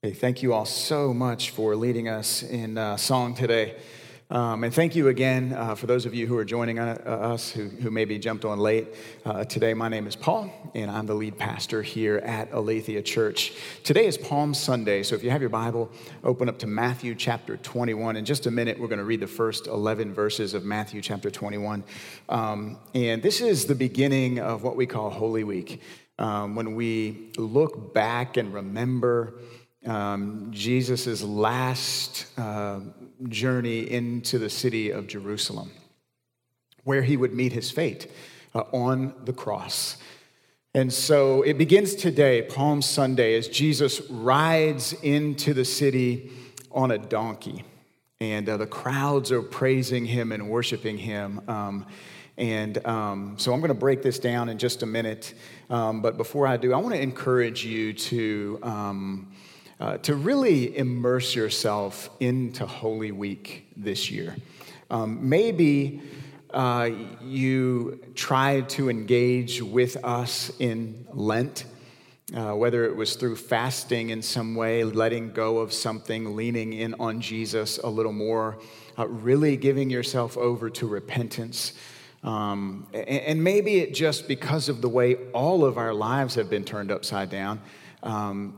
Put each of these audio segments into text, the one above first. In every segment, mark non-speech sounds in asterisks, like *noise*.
Hey, thank you all so much for leading us in uh, song today. Um, and thank you again uh, for those of you who are joining uh, us who, who maybe jumped on late. Uh, today, my name is Paul, and I'm the lead pastor here at Aletheia Church. Today is Palm Sunday, so if you have your Bible, open up to Matthew chapter 21. In just a minute, we're going to read the first 11 verses of Matthew chapter 21. Um, and this is the beginning of what we call Holy Week, um, when we look back and remember um, Jesus' last uh, journey into the city of Jerusalem, where he would meet his fate uh, on the cross. And so it begins today, Palm Sunday, as Jesus rides into the city on a donkey. And uh, the crowds are praising him and worshiping him. Um, and um, so I'm going to break this down in just a minute. Um, but before I do, I want to encourage you to um, uh, to really immerse yourself into Holy Week this year. Um, maybe uh, you tried to engage with us in Lent, uh, whether it was through fasting in some way, letting go of something, leaning in on Jesus a little more, uh, really giving yourself over to repentance. Um, and maybe it just because of the way all of our lives have been turned upside down um,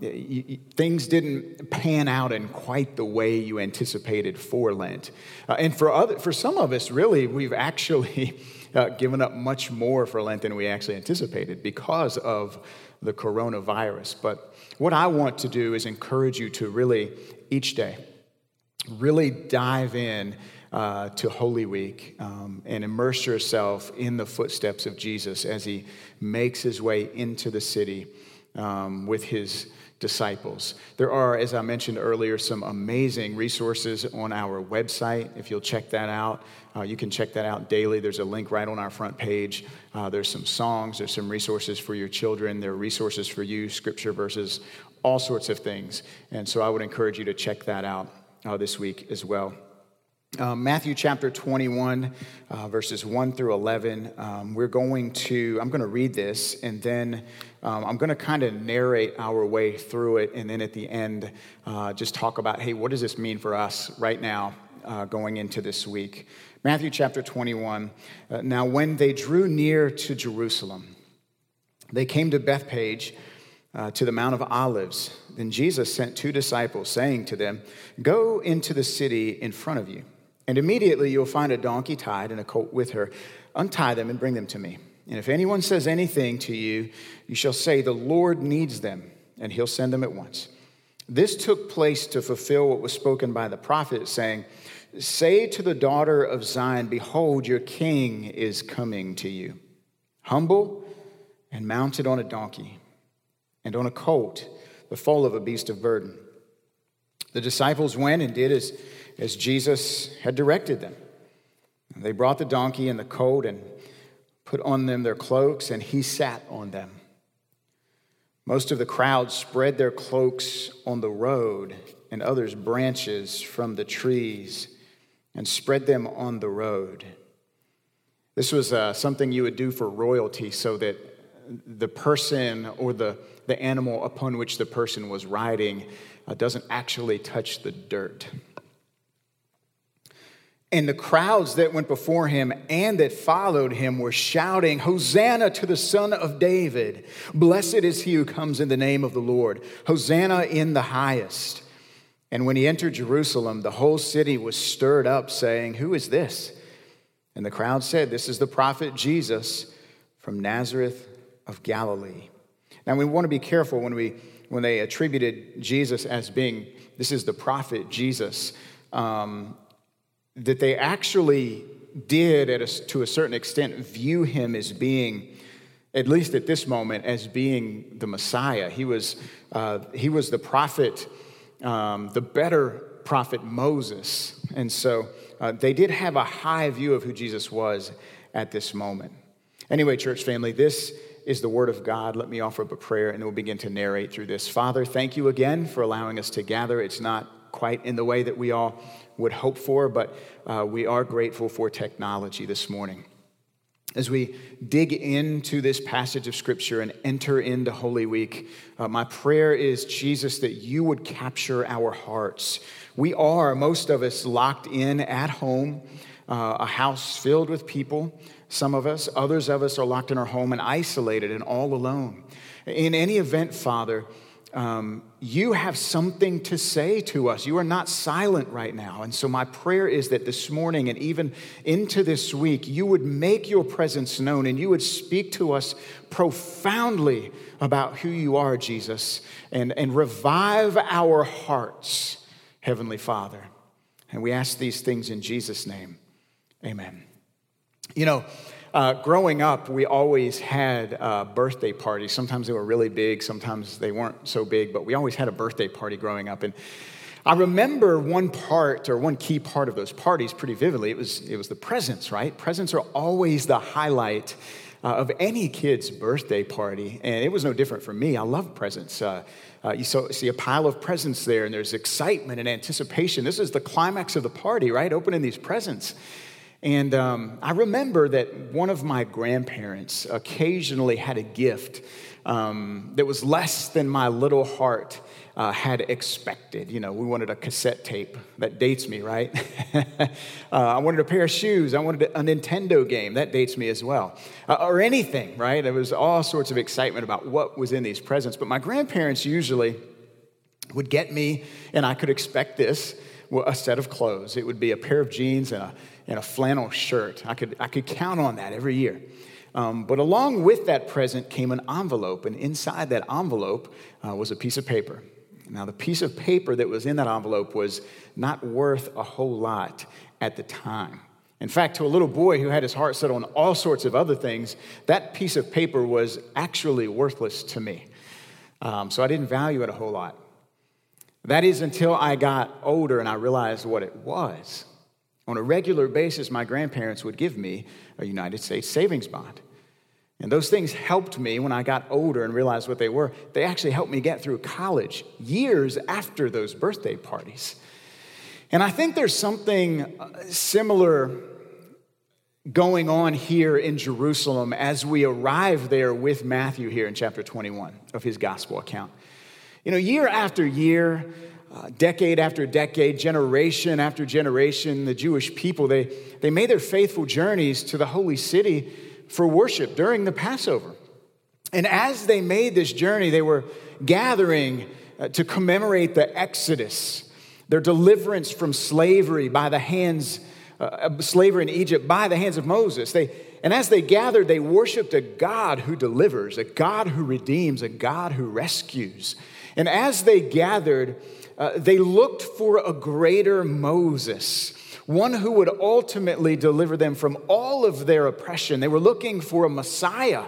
things didn't pan out in quite the way you anticipated for Lent. Uh, and for, other, for some of us, really, we've actually *laughs* uh, given up much more for Lent than we actually anticipated because of the coronavirus. But what I want to do is encourage you to really, each day, really dive in uh, to Holy Week um, and immerse yourself in the footsteps of Jesus as he makes his way into the city um, with his disciples. There are, as I mentioned earlier, some amazing resources on our website. If you'll check that out, uh, you can check that out daily. There's a link right on our front page. Uh, there's some songs, there's some resources for your children, there are resources for you, scripture verses, all sorts of things. And so I would encourage you to check that out uh, this week as well. Uh, Matthew chapter 21, uh, verses 1 through 11. Um, we're going to, I'm going to read this, and then um, I'm going to kind of narrate our way through it, and then at the end, uh, just talk about, hey, what does this mean for us right now uh, going into this week? Matthew chapter 21. Uh, now, when they drew near to Jerusalem, they came to Bethphage. Uh, to the Mount of Olives. Then Jesus sent two disciples, saying to them, Go into the city in front of you and immediately you'll find a donkey tied and a colt with her. Untie them and bring them to me. And if anyone says anything to you, you shall say, The Lord needs them, and he'll send them at once. This took place to fulfill what was spoken by the prophet, saying, Say to the daughter of Zion, Behold, your king is coming to you, humble and mounted on a donkey, and on a colt, the foal of a beast of burden. The disciples went and did as as Jesus had directed them. They brought the donkey and the coat and put on them their cloaks, and he sat on them. Most of the crowd spread their cloaks on the road, and others branches from the trees and spread them on the road. This was uh, something you would do for royalty so that the person or the, the animal upon which the person was riding uh, doesn't actually touch the dirt. And the crowds that went before him and that followed him were shouting, Hosanna to the Son of David! Blessed is he who comes in the name of the Lord! Hosanna in the highest! And when he entered Jerusalem, the whole city was stirred up, saying, Who is this? And the crowd said, This is the prophet Jesus from Nazareth of Galilee. Now we want to be careful when, we, when they attributed Jesus as being, This is the prophet Jesus. Um, that they actually did, a, to a certain extent, view him as being, at least at this moment, as being the Messiah. He was, uh, he was the prophet, um, the better prophet Moses. And so uh, they did have a high view of who Jesus was at this moment. Anyway, church family, this is the word of God. Let me offer up a prayer and we'll begin to narrate through this. Father, thank you again for allowing us to gather. It's not quite in the way that we all would hope for, but uh, we are grateful for technology this morning. as we dig into this passage of Scripture and enter into Holy Week, uh, my prayer is, Jesus, that you would capture our hearts. We are, most of us, locked in at home, uh, a house filled with people, some of us. Others of us are locked in our home and isolated and all alone. In any event, Father, um, you have something to say to us. You are not silent right now. And so, my prayer is that this morning and even into this week, you would make your presence known and you would speak to us profoundly about who you are, Jesus, and, and revive our hearts, Heavenly Father. And we ask these things in Jesus' name. Amen. You know, uh, growing up, we always had uh, birthday parties. Sometimes they were really big, sometimes they weren't so big, but we always had a birthday party growing up. And I remember one part or one key part of those parties pretty vividly. It was, it was the presents, right? Presents are always the highlight uh, of any kid's birthday party. And it was no different for me. I love presents. Uh, uh, you see a pile of presents there, and there's excitement and anticipation. This is the climax of the party, right? Opening these presents. And um, I remember that one of my grandparents occasionally had a gift um, that was less than my little heart uh, had expected. You know, we wanted a cassette tape. That dates me, right? *laughs* uh, I wanted a pair of shoes. I wanted a Nintendo game. That dates me as well. Uh, or anything, right? There was all sorts of excitement about what was in these presents. But my grandparents usually would get me, and I could expect this, a set of clothes. It would be a pair of jeans and a and a flannel shirt. I could, I could count on that every year. Um, but along with that present came an envelope, and inside that envelope uh, was a piece of paper. Now, the piece of paper that was in that envelope was not worth a whole lot at the time. In fact, to a little boy who had his heart set on all sorts of other things, that piece of paper was actually worthless to me. Um, so I didn't value it a whole lot. That is until I got older and I realized what it was. On a regular basis, my grandparents would give me a United States savings bond. And those things helped me when I got older and realized what they were. They actually helped me get through college years after those birthday parties. And I think there's something uh, similar going on here in Jerusalem as we arrive there with Matthew here in chapter 21 of his gospel account. You know, year after year, uh, decade after decade, generation after generation, the Jewish people, they, they made their faithful journeys to the holy city for worship during the Passover. And as they made this journey, they were gathering uh, to commemorate the Exodus, their deliverance from slavery by the hands, uh, slavery in Egypt by the hands of Moses. They, and as they gathered, they worshiped a God who delivers, a God who redeems, a God who rescues. And as they gathered, uh, they looked for a greater Moses, one who would ultimately deliver them from all of their oppression. They were looking for a Messiah.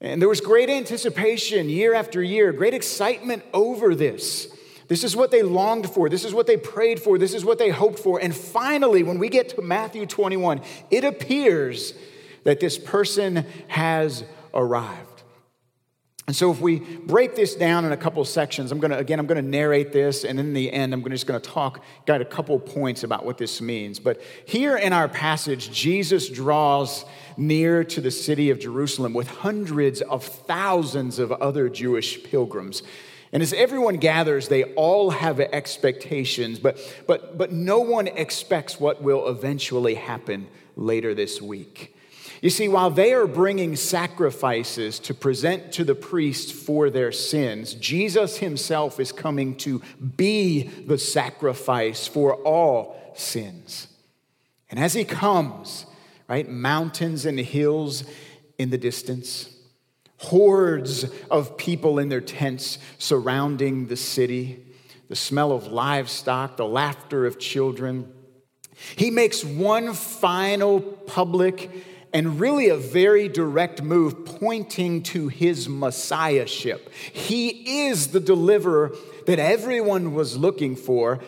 And there was great anticipation year after year, great excitement over this. This is what they longed for. This is what they prayed for. This is what they hoped for. And finally, when we get to Matthew 21, it appears that this person has arrived. And so, if we break this down in a couple sections, I'm going to, again, I'm going to narrate this, and in the end, I'm just going to talk, got a couple points about what this means. But here in our passage, Jesus draws near to the city of Jerusalem with hundreds of thousands of other Jewish pilgrims. And as everyone gathers, they all have expectations, but, but, but no one expects what will eventually happen later this week. You see, while they are bringing sacrifices to present to the priest for their sins, Jesus himself is coming to be the sacrifice for all sins. And as he comes, right, mountains and hills in the distance, hordes of people in their tents surrounding the city, the smell of livestock, the laughter of children. He makes one final public and really a very direct move pointing to his messiahship. He is the deliverer that everyone was looking for,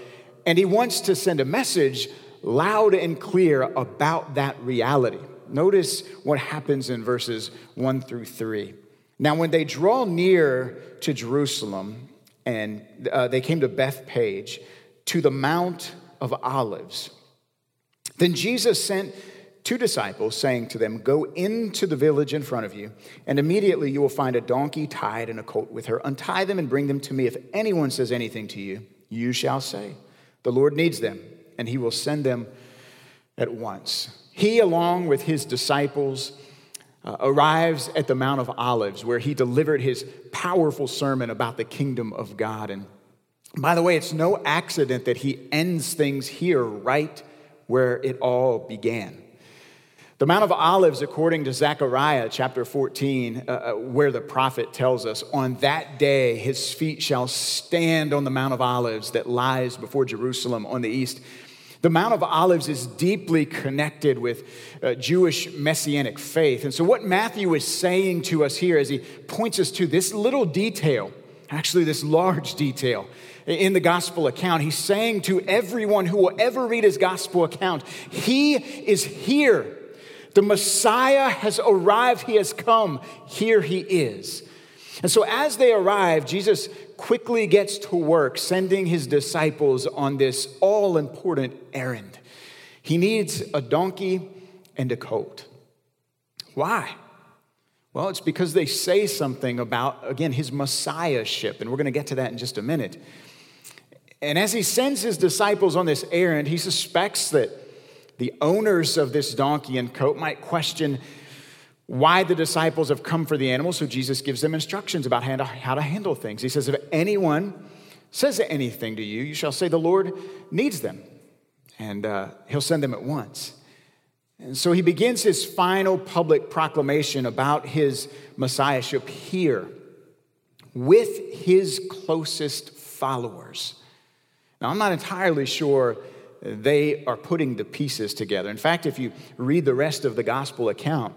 and he wants to send a message loud and clear about that reality. Notice what happens in verses 1 through 3. Now, when they draw near to Jerusalem, and uh, they came to Bethphage, to the Mount of Olives, then Jesus sent two disciples, saying to them, Go into the village in front of you, and immediately you will find a donkey tied and a colt with her. Untie them and bring them to me. If anyone says anything to you, you shall say, The Lord needs them, and he will send them at once. He, along with his disciples, uh, arrives at the Mount of Olives, where he delivered his powerful sermon about the kingdom of God. And by the way, it's no accident that he ends things here right where it all began. The Mount of Olives, according to Zechariah chapter 14, uh, uh, where the prophet tells us, on that day his feet shall stand on the Mount of Olives that lies before Jerusalem on the east. The Mount of Olives is deeply connected with uh, Jewish messianic faith. And so, what Matthew is saying to us here as he points us to this little detail, actually, this large detail in the gospel account, he's saying to everyone who will ever read his gospel account, He is here. The Messiah has arrived, He has come. Here He is. And so, as they arrive, Jesus quickly gets to work sending his disciples on this all important errand. He needs a donkey and a colt. Why? Well, it's because they say something about, again, his messiahship, and we're going to get to that in just a minute. And as he sends his disciples on this errand, he suspects that the owners of this donkey and coat might question why the disciples have come for the animals. So Jesus gives them instructions about how to handle things. He says, If anyone says anything to you, you shall say, The Lord needs them, and uh, he'll send them at once. And so he begins his final public proclamation about his messiahship here with his closest followers. Now, I'm not entirely sure they are putting the pieces together. In fact, if you read the rest of the gospel account,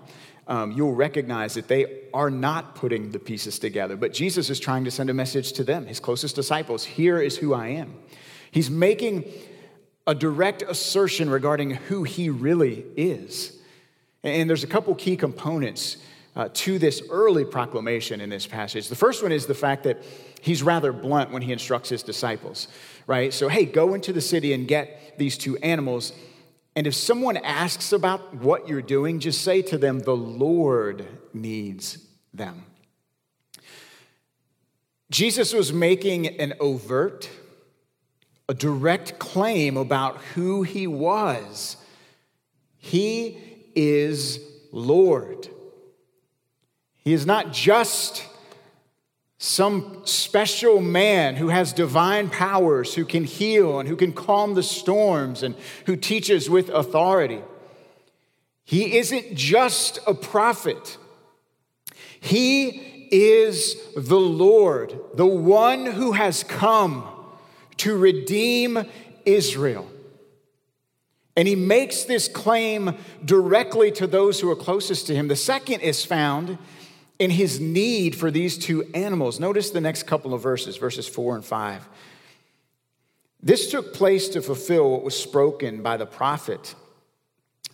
um, you'll recognize that they are not putting the pieces together. But Jesus is trying to send a message to them, his closest disciples. Here is who I am. He's making a direct assertion regarding who he really is. And there's a couple key components uh, to this early proclamation in this passage. The first one is the fact that he's rather blunt when he instructs his disciples, right? So, hey, go into the city and get these two animals and if someone asks about what you're doing, just say to them, the Lord needs them. Jesus was making an overt, a direct claim about who he was. He is Lord. He is not just some special man who has divine powers, who can heal and who can calm the storms and who teaches with authority. He isn't just a prophet, he is the Lord, the one who has come to redeem Israel. And he makes this claim directly to those who are closest to him. The second is found in his need for these two animals. Notice the next couple of verses, verses four and five. This took place to fulfill what was spoken by the prophet,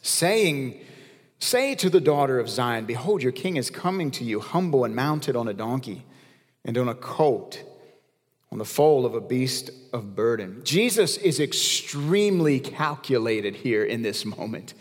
saying, Say to the daughter of Zion, Behold, your king is coming to you, humble and mounted on a donkey and on a colt, on the foal of a beast of burden. Jesus is extremely calculated here in this moment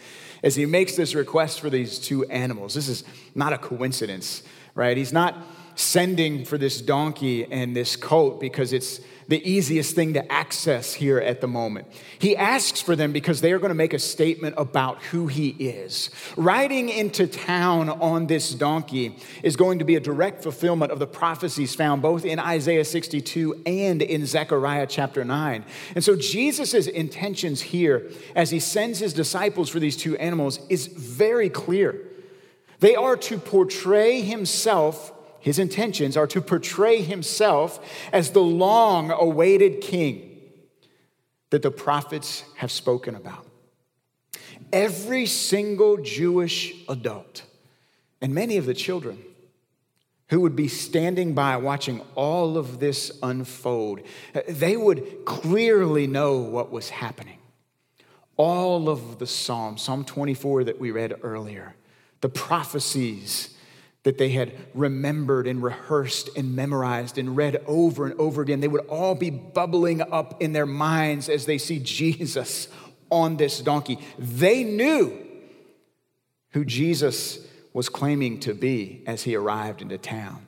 as he makes this request for these two animals. This is not a coincidence, right? He's not sending for this donkey and this coat because it's the easiest thing to access here at the moment. He asks for them because they are going to make a statement about who he is. Riding into town on this donkey is going to be a direct fulfillment of the prophecies found both in Isaiah 62 and in Zechariah chapter 9. And so Jesus' intentions here as he sends his disciples for these two animals is very clear. They are to portray himself his intentions are to portray himself as the long awaited king that the prophets have spoken about. Every single Jewish adult and many of the children who would be standing by watching all of this unfold, they would clearly know what was happening. All of the Psalms, Psalm 24 that we read earlier, the prophecies that they had remembered and rehearsed and memorized and read over and over again. They would all be bubbling up in their minds as they see Jesus on this donkey. They knew who Jesus was claiming to be as he arrived into town.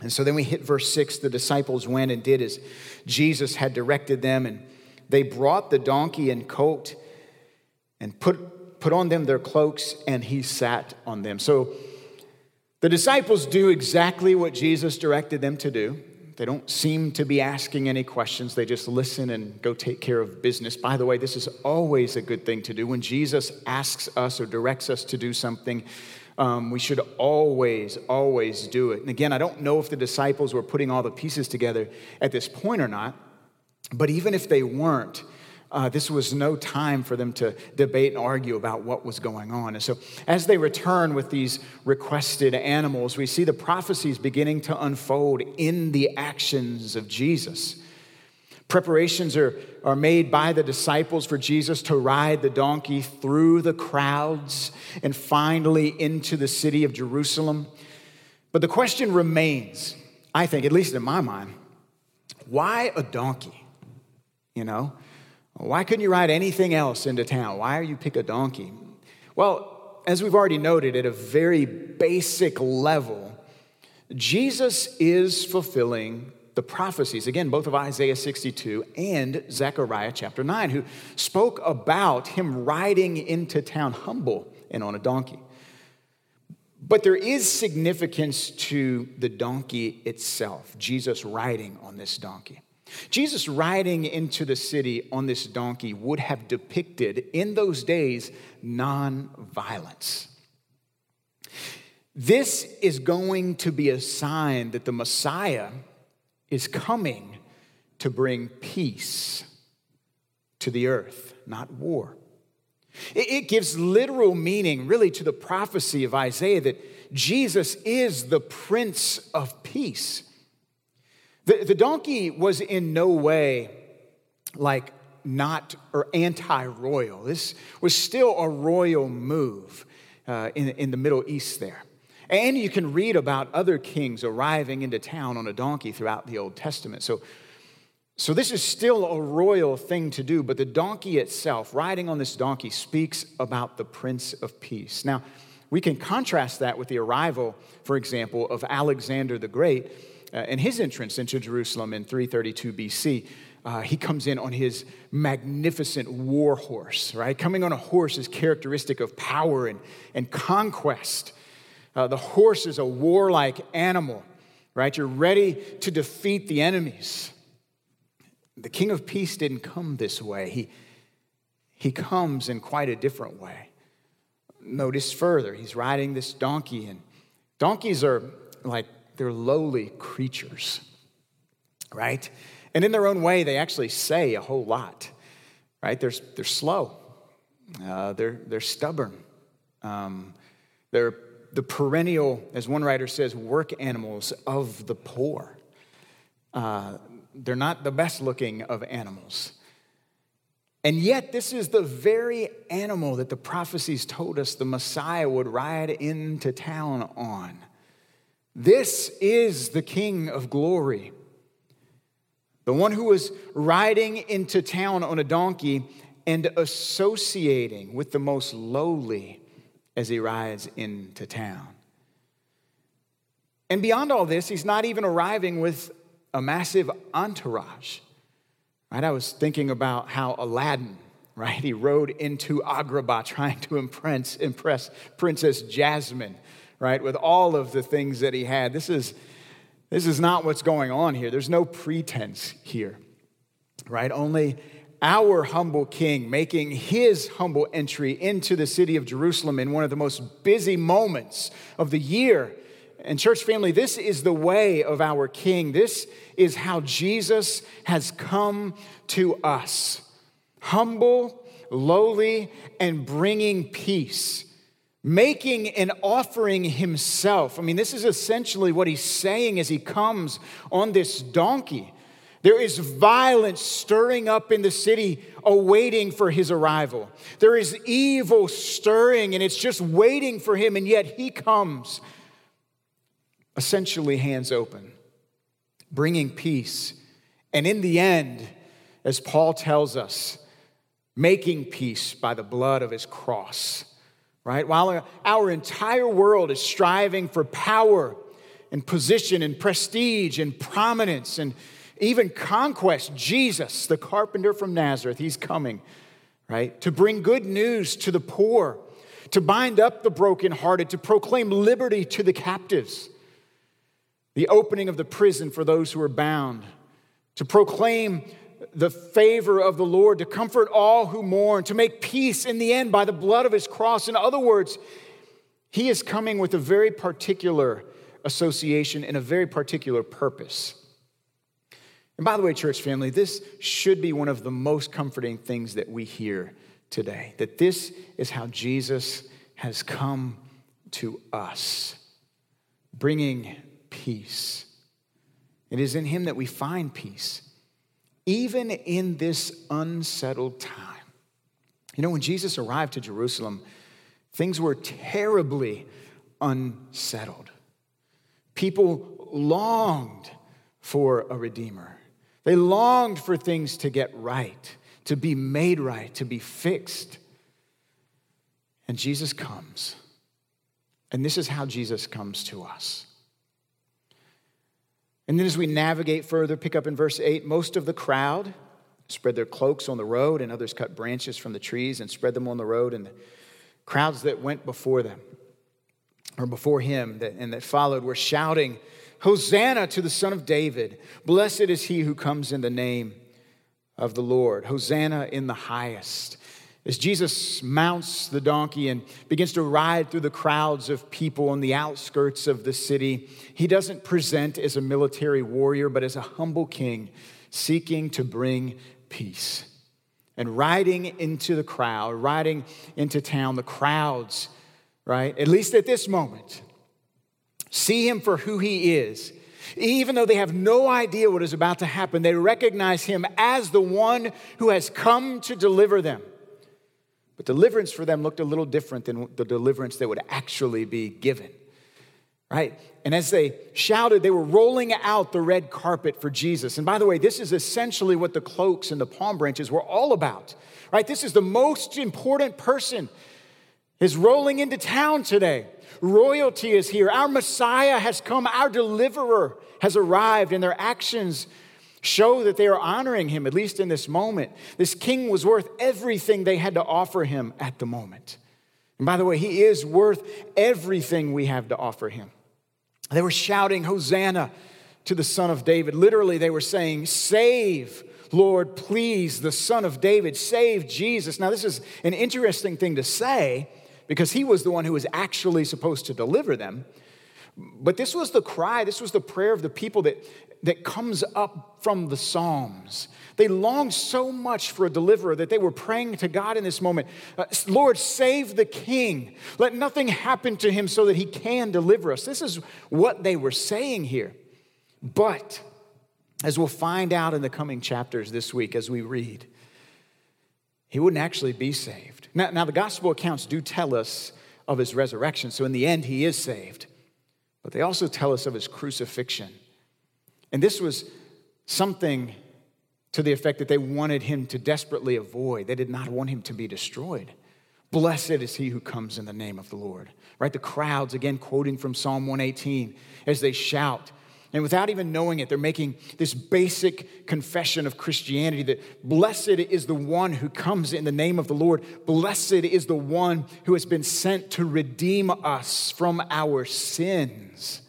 And so then we hit verse 6 the disciples went and did as Jesus had directed them, and they brought the donkey and colt and put, put on them their cloaks, and he sat on them. So the disciples do exactly what Jesus directed them to do. They don't seem to be asking any questions. They just listen and go take care of business. By the way, this is always a good thing to do. When Jesus asks us or directs us to do something, um, we should always, always do it. And again, I don't know if the disciples were putting all the pieces together at this point or not, but even if they weren't, uh, this was no time for them to debate and argue about what was going on. And so, as they return with these requested animals, we see the prophecies beginning to unfold in the actions of Jesus. Preparations are, are made by the disciples for Jesus to ride the donkey through the crowds and finally into the city of Jerusalem. But the question remains, I think, at least in my mind, why a donkey? You know, why couldn't you ride anything else into town? Why are you pick a donkey? Well, as we've already noted, at a very basic level, Jesus is fulfilling the prophecies, again, both of Isaiah 62 and Zechariah chapter 9, who spoke about him riding into town humble and on a donkey. But there is significance to the donkey itself, Jesus riding on this donkey. Jesus riding into the city on this donkey would have depicted in those days non-violence. This is going to be a sign that the Messiah is coming to bring peace to the earth, not war. It gives literal meaning, really, to the prophecy of Isaiah that Jesus is the Prince of Peace. The, the donkey was in no way like not or anti royal. This was still a royal move uh, in, in the Middle East there. And you can read about other kings arriving into town on a donkey throughout the Old Testament. So, so this is still a royal thing to do, but the donkey itself, riding on this donkey, speaks about the Prince of Peace. Now, we can contrast that with the arrival, for example, of Alexander the Great uh, and his entrance into Jerusalem in 332 BC. Uh, he comes in on his magnificent war horse, right? Coming on a horse is characteristic of power and, and conquest. Uh, the horse is a warlike animal, right? You're ready to defeat the enemies. The King of Peace didn't come this way, he, he comes in quite a different way. Notice further, he's riding this donkey, and donkeys are like they're lowly creatures, right? And in their own way, they actually say a whole lot, right? They're, they're slow, uh, they're, they're stubborn, um, they're the perennial, as one writer says, work animals of the poor. Uh, they're not the best looking of animals. And yet, this is the very animal that the prophecies told us the Messiah would ride into town on. This is the King of glory. The one who was riding into town on a donkey and associating with the most lowly as he rides into town. And beyond all this, he's not even arriving with a massive entourage. Right? I was thinking about how Aladdin, right? He rode into Agrabah trying to impress, impress Princess Jasmine right? With all of the things that he had. This is, this is not what's going on here. There's no pretense here, right? Only our humble king making his humble entry into the city of Jerusalem in one of the most busy moments of the year. And, church family, this is the way of our king. This is how Jesus has come to us humble, lowly, and bringing peace making an offering himself. I mean, this is essentially what he's saying as he comes on this donkey. There is violence stirring up in the city, awaiting for his arrival. There is evil stirring, and it's just waiting for him, and yet he comes, essentially hands open, bringing peace. And in the end, as Paul tells us, making peace by the blood of his cross right? While our entire world is striving for power and position and prestige and prominence and even conquest, Jesus, the carpenter from Nazareth, he's coming, right? To bring good news to the poor, to bind up the brokenhearted, to proclaim liberty to the captives, the opening of the prison for those who are bound, to proclaim the favor of the Lord, to comfort all who mourn, to make peace in the end by the blood of his cross. In other words, he is coming with a very particular association and a very particular purpose. And by the way, church family, this should be one of the most comforting things that we hear today that this is how Jesus has come to us, bringing peace. It is in him that we find peace, even in this unsettled time. You know, when Jesus arrived to Jerusalem, things were terribly unsettled. People longed for a redeemer. They longed for things to get right, to be made right, to be fixed. And Jesus comes. And this is how Jesus comes to us. And then as we navigate further, pick up in verse 8, most of the crowd spread their cloaks on the road, and others cut branches from the trees and spread them on the road. And the crowds that went before them, or before him, that, and that followed, were shouting, Hosanna to the Son of David. Blessed is he who comes in the name of the Lord. Hosanna in the highest. As Jesus mounts the donkey and begins to ride through the crowds of people on the outskirts of the city, he doesn't present as a military warrior, but as a humble king seeking to bring peace. And riding into the crowd, riding into town, the crowds, right, at least at this moment, see him for who he is. Even though they have no idea what is about to happen, they recognize him as the one who has come to deliver them. But deliverance for them looked a little different than the deliverance that would actually be given. Right? And as they shouted, they were rolling out the red carpet for Jesus. And by the way, this is essentially what the cloaks and the palm branches were all about. Right? This is the most important person is rolling into town today. Royalty is here. Our Messiah has come. Our deliverer has arrived, and their actions show that they are honoring him, at least in this moment. This king was worth everything they had to offer him at the moment. And by the way, he is worth everything we have to offer him. They were shouting, Hosanna to the Son of David. Literally, they were saying, Save, Lord, please, the Son of David, save Jesus. Now, this is an interesting thing to say because he was the one who was actually supposed to deliver them. But this was the cry, this was the prayer of the people that, that comes up from the Psalms. They longed so much for a deliverer that they were praying to God in this moment uh, Lord, save the king. Let nothing happen to him so that he can deliver us. This is what they were saying here. But as we'll find out in the coming chapters this week as we read, he wouldn't actually be saved. Now, now the gospel accounts do tell us of his resurrection, so in the end, he is saved. But they also tell us of his crucifixion. And this was something to the effect that they wanted him to desperately avoid. They did not want him to be destroyed. Blessed is he who comes in the name of the Lord. Right? The crowds, again, quoting from Psalm 118, as they shout, and without even knowing it, they're making this basic confession of Christianity that blessed is the one who comes in the name of the Lord. Blessed is the one who has been sent to redeem us from our sins.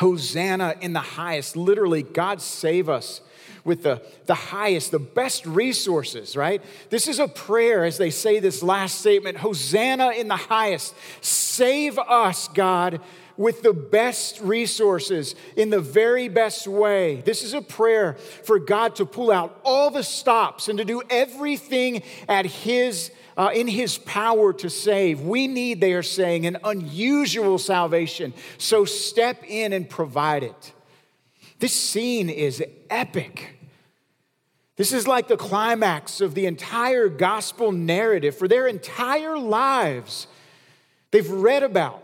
Hosanna in the highest. Literally, God save us with the, the highest, the best resources, right? This is a prayer as they say this last statement Hosanna in the highest. Save us, God, with the best resources in the very best way. This is a prayer for God to pull out all the stops and to do everything at His. Uh, in his power to save. We need, they are saying, an unusual salvation. So step in and provide it. This scene is epic. This is like the climax of the entire gospel narrative for their entire lives. They've read about,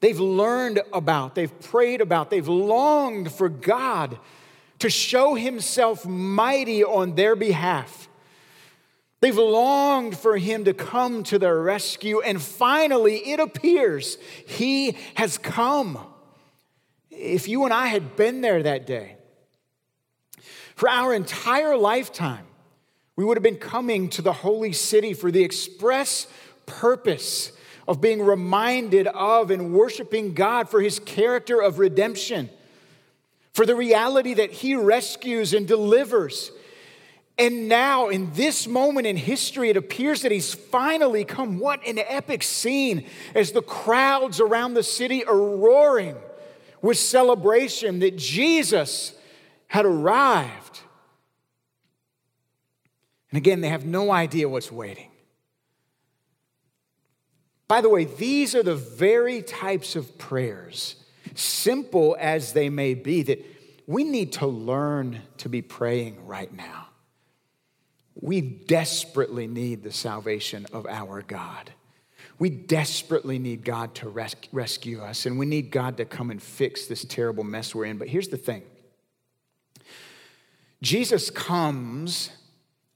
they've learned about, they've prayed about, they've longed for God to show himself mighty on their behalf. They've longed for him to come to their rescue, and finally, it appears he has come. If you and I had been there that day, for our entire lifetime, we would have been coming to the holy city for the express purpose of being reminded of and worshiping God for his character of redemption, for the reality that he rescues and delivers. And now, in this moment in history, it appears that he's finally come. What an epic scene as the crowds around the city are roaring with celebration that Jesus had arrived. And again, they have no idea what's waiting. By the way, these are the very types of prayers, simple as they may be, that we need to learn to be praying right now. We desperately need the salvation of our God. We desperately need God to res- rescue us, and we need God to come and fix this terrible mess we're in. But here's the thing Jesus comes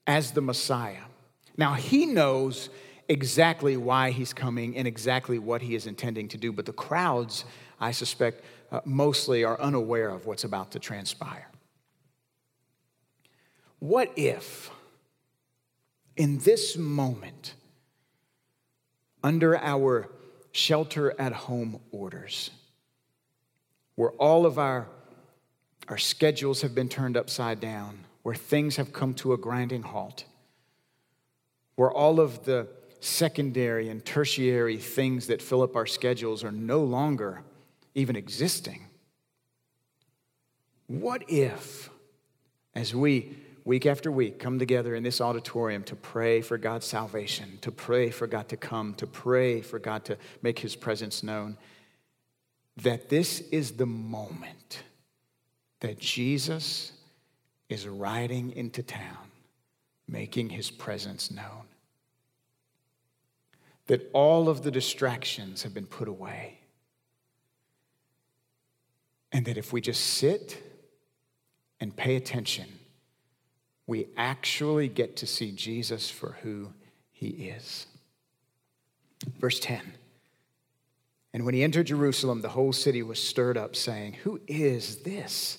as the Messiah. Now, he knows exactly why he's coming and exactly what he is intending to do, but the crowds, I suspect, uh, mostly are unaware of what's about to transpire. What if, in this moment, under our shelter at home orders, where all of our, our schedules have been turned upside down, where things have come to a grinding halt, where all of the secondary and tertiary things that fill up our schedules are no longer even existing. What if, as we week after week come together in this auditorium to pray for God's salvation, to pray for God to come, to pray for God to make his presence known, that this is the moment that Jesus is riding into town, making his presence known that all of the distractions have been put away. And that if we just sit and pay attention, we actually get to see Jesus for who he is. Verse 10 And when he entered Jerusalem, the whole city was stirred up, saying, Who is this?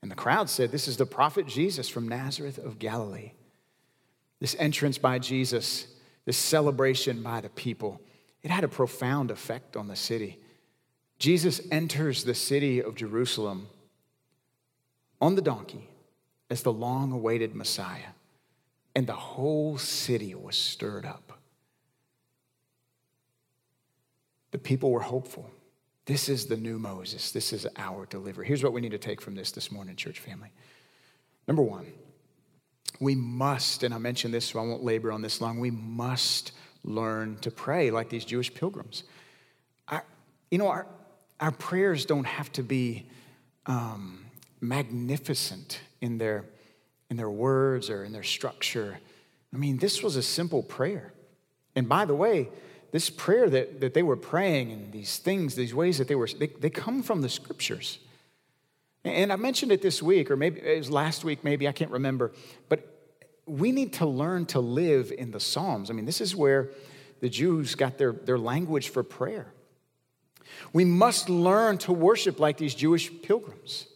And the crowd said, This is the prophet Jesus from Nazareth of Galilee. This entrance by Jesus this celebration by the people, it had a profound effect on the city. Jesus enters the city of Jerusalem on the donkey as the long awaited Messiah, and the whole city was stirred up. The people were hopeful. This is the new Moses. This is our deliverer. Here's what we need to take from this this morning, church family. Number one, we must, and I mentioned this, so I won't labor on this long, we must learn to pray like these Jewish pilgrims. Our, you know, our, our prayers don't have to be um, magnificent in their, in their words or in their structure. I mean, this was a simple prayer. And by the way, this prayer that, that they were praying and these things, these ways that they were, they, they come from the scriptures. And I mentioned it this week, or maybe it was last week, maybe, I can't remember. But we need to learn to live in the Psalms. I mean, this is where the Jews got their, their language for prayer. We must learn to worship like these Jewish pilgrims.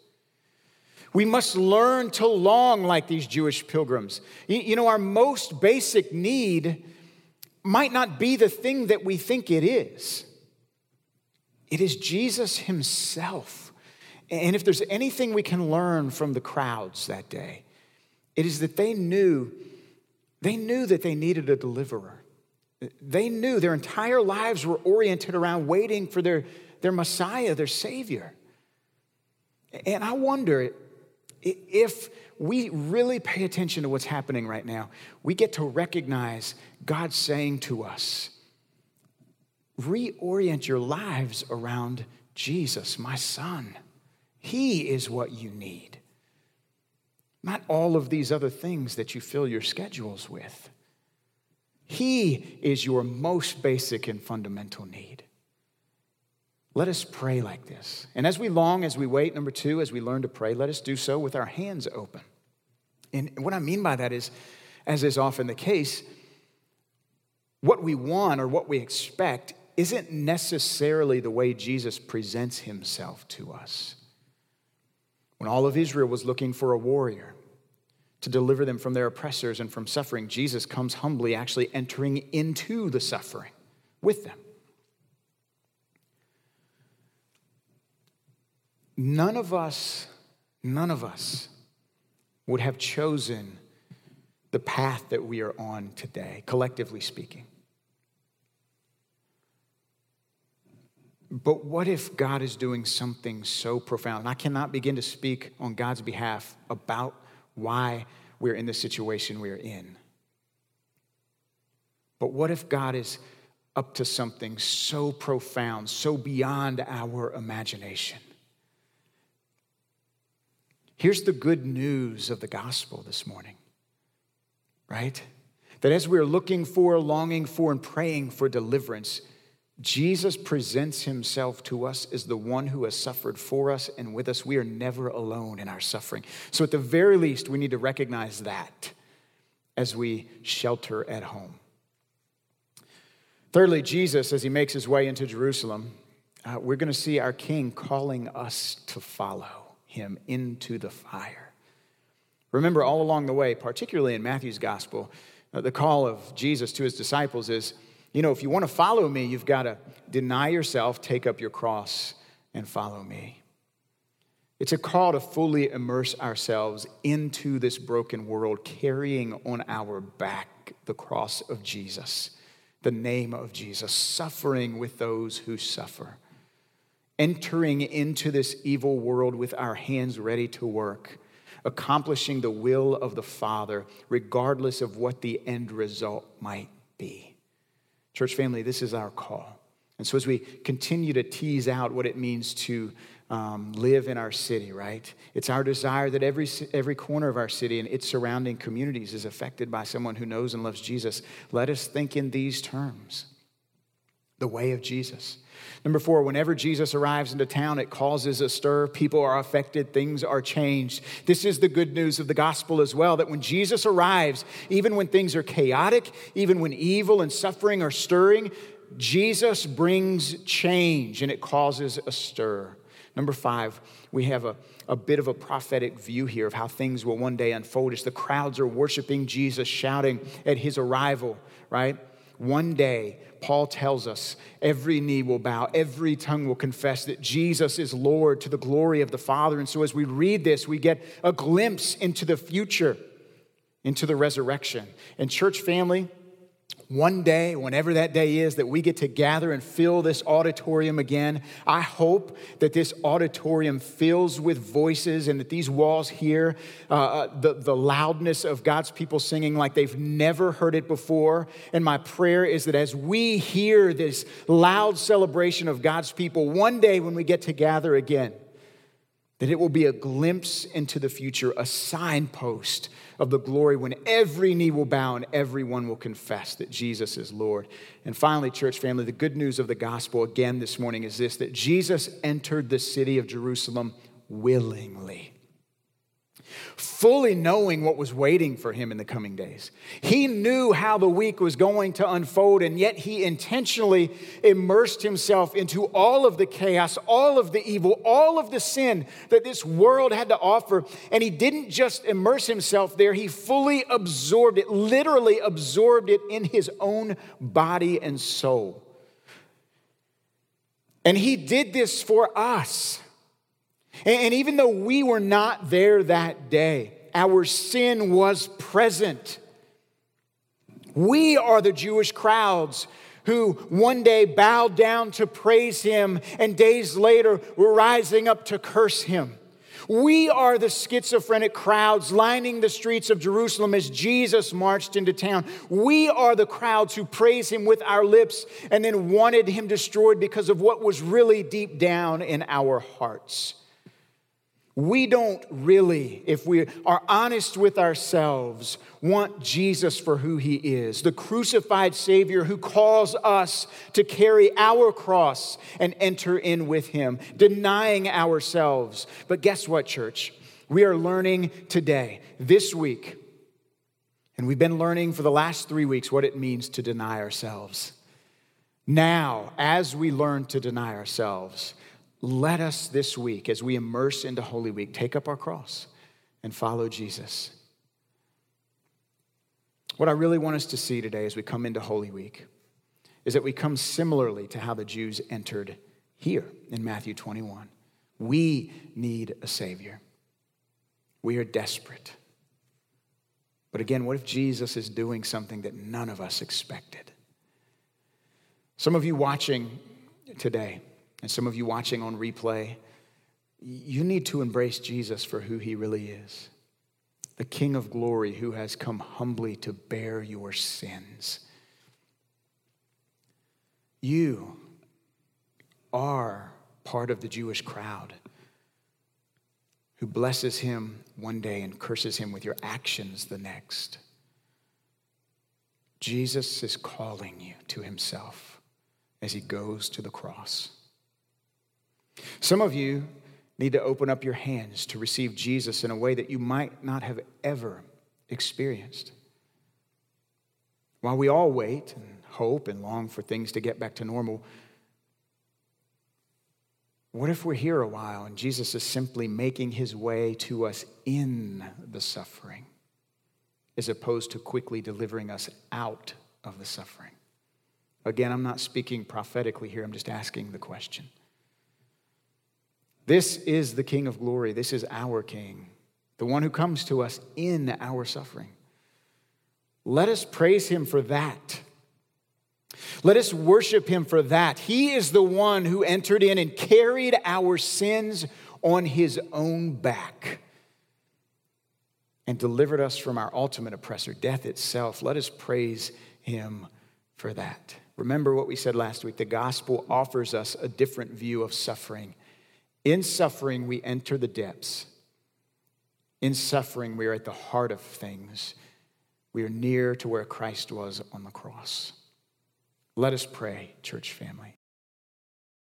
We must learn to long like these Jewish pilgrims. You know, our most basic need might not be the thing that we think it is, it is Jesus Himself. And if there's anything we can learn from the crowds that day, it is that they knew, they knew that they needed a deliverer. They knew their entire lives were oriented around waiting for their, their Messiah, their Savior. And I wonder if we really pay attention to what's happening right now, we get to recognize God saying to us, reorient your lives around Jesus, my son. He is what you need, not all of these other things that you fill your schedules with. He is your most basic and fundamental need. Let us pray like this. And as we long, as we wait, number two, as we learn to pray, let us do so with our hands open. And what I mean by that is, as is often the case, what we want or what we expect isn't necessarily the way Jesus presents himself to us. When all of Israel was looking for a warrior to deliver them from their oppressors and from suffering, Jesus comes humbly, actually entering into the suffering with them. None of us, none of us would have chosen the path that we are on today, collectively speaking. But what if God is doing something so profound? I cannot begin to speak on God's behalf about why we're in the situation we're in. But what if God is up to something so profound, so beyond our imagination? Here's the good news of the gospel this morning, right? That as we're looking for, longing for, and praying for deliverance, Jesus presents himself to us as the one who has suffered for us and with us. We are never alone in our suffering. So, at the very least, we need to recognize that as we shelter at home. Thirdly, Jesus, as he makes his way into Jerusalem, uh, we're going to see our King calling us to follow him into the fire. Remember, all along the way, particularly in Matthew's gospel, uh, the call of Jesus to his disciples is you know, if you want to follow me, you've got to deny yourself, take up your cross, and follow me. It's a call to fully immerse ourselves into this broken world, carrying on our back the cross of Jesus, the name of Jesus, suffering with those who suffer, entering into this evil world with our hands ready to work, accomplishing the will of the Father, regardless of what the end result might be. Church family, this is our call. And so, as we continue to tease out what it means to um, live in our city, right? It's our desire that every, every corner of our city and its surrounding communities is affected by someone who knows and loves Jesus. Let us think in these terms the way of Jesus. Number four, whenever Jesus arrives into town, it causes a stir. People are affected, things are changed. This is the good news of the gospel as well that when Jesus arrives, even when things are chaotic, even when evil and suffering are stirring, Jesus brings change and it causes a stir. Number five, we have a, a bit of a prophetic view here of how things will one day unfold as the crowds are worshiping Jesus, shouting at his arrival, right? One day, Paul tells us every knee will bow, every tongue will confess that Jesus is Lord to the glory of the Father. And so, as we read this, we get a glimpse into the future, into the resurrection. And, church family, one day, whenever that day is, that we get to gather and fill this auditorium again. I hope that this auditorium fills with voices and that these walls hear uh, uh, the, the loudness of God's people singing like they've never heard it before. And my prayer is that as we hear this loud celebration of God's people, one day when we get to gather again, that it will be a glimpse into the future, a signpost of the glory when every knee will bow and everyone will confess that Jesus is Lord. And finally, church family, the good news of the gospel again this morning is this that Jesus entered the city of Jerusalem willingly fully knowing what was waiting for him in the coming days. He knew how the week was going to unfold, and yet he intentionally immersed himself into all of the chaos, all of the evil, all of the sin that this world had to offer. And he didn't just immerse himself there, he fully absorbed it, literally absorbed it in his own body and soul. And he did this for us. And even though we were not there that day, our sin was present. We are the Jewish crowds who one day bowed down to praise him and days later were rising up to curse him. We are the schizophrenic crowds lining the streets of Jerusalem as Jesus marched into town. We are the crowds who praise him with our lips and then wanted him destroyed because of what was really deep down in our hearts. We don't really, if we are honest with ourselves, want Jesus for who he is the crucified Savior who calls us to carry our cross and enter in with him, denying ourselves. But guess what, church? We are learning today, this week, And we've been learning for the last three weeks what it means to deny ourselves. Now, as we learn to deny ourselves, let us this week, as we immerse into Holy Week, take up our cross and follow Jesus. What I really want us to see today as we come into Holy Week is that we come similarly to how the Jews entered here in Matthew 21. We need a Savior. We are desperate. But again, what if Jesus is doing something that none of us expected? Some of you watching today, and some of you watching on replay, you need to embrace Jesus for who he really is the King of glory who has come humbly to bear your sins. You are part of the Jewish crowd who blesses him one day and curses him with your actions the next. Jesus is calling you to himself as he goes to the cross. Some of you need to open up your hands to receive Jesus in a way that you might not have ever experienced. While we all wait and hope and long for things to get back to normal, what if we're here a while and Jesus is simply making his way to us in the suffering, as opposed to quickly delivering us out of the suffering? Again, I'm not speaking prophetically here, I'm just asking the question. This is the King of glory. This is our King, the one who comes to us in our suffering. Let us praise him for that. Let us worship him for that. He is the one who entered in and carried our sins on his own back and delivered us from our ultimate oppressor, death itself. Let us praise him for that. Remember what we said last week the gospel offers us a different view of suffering in suffering, we enter the depths. In suffering, we are at the heart of things. We are near to where Christ was on the cross. Let us pray, church family.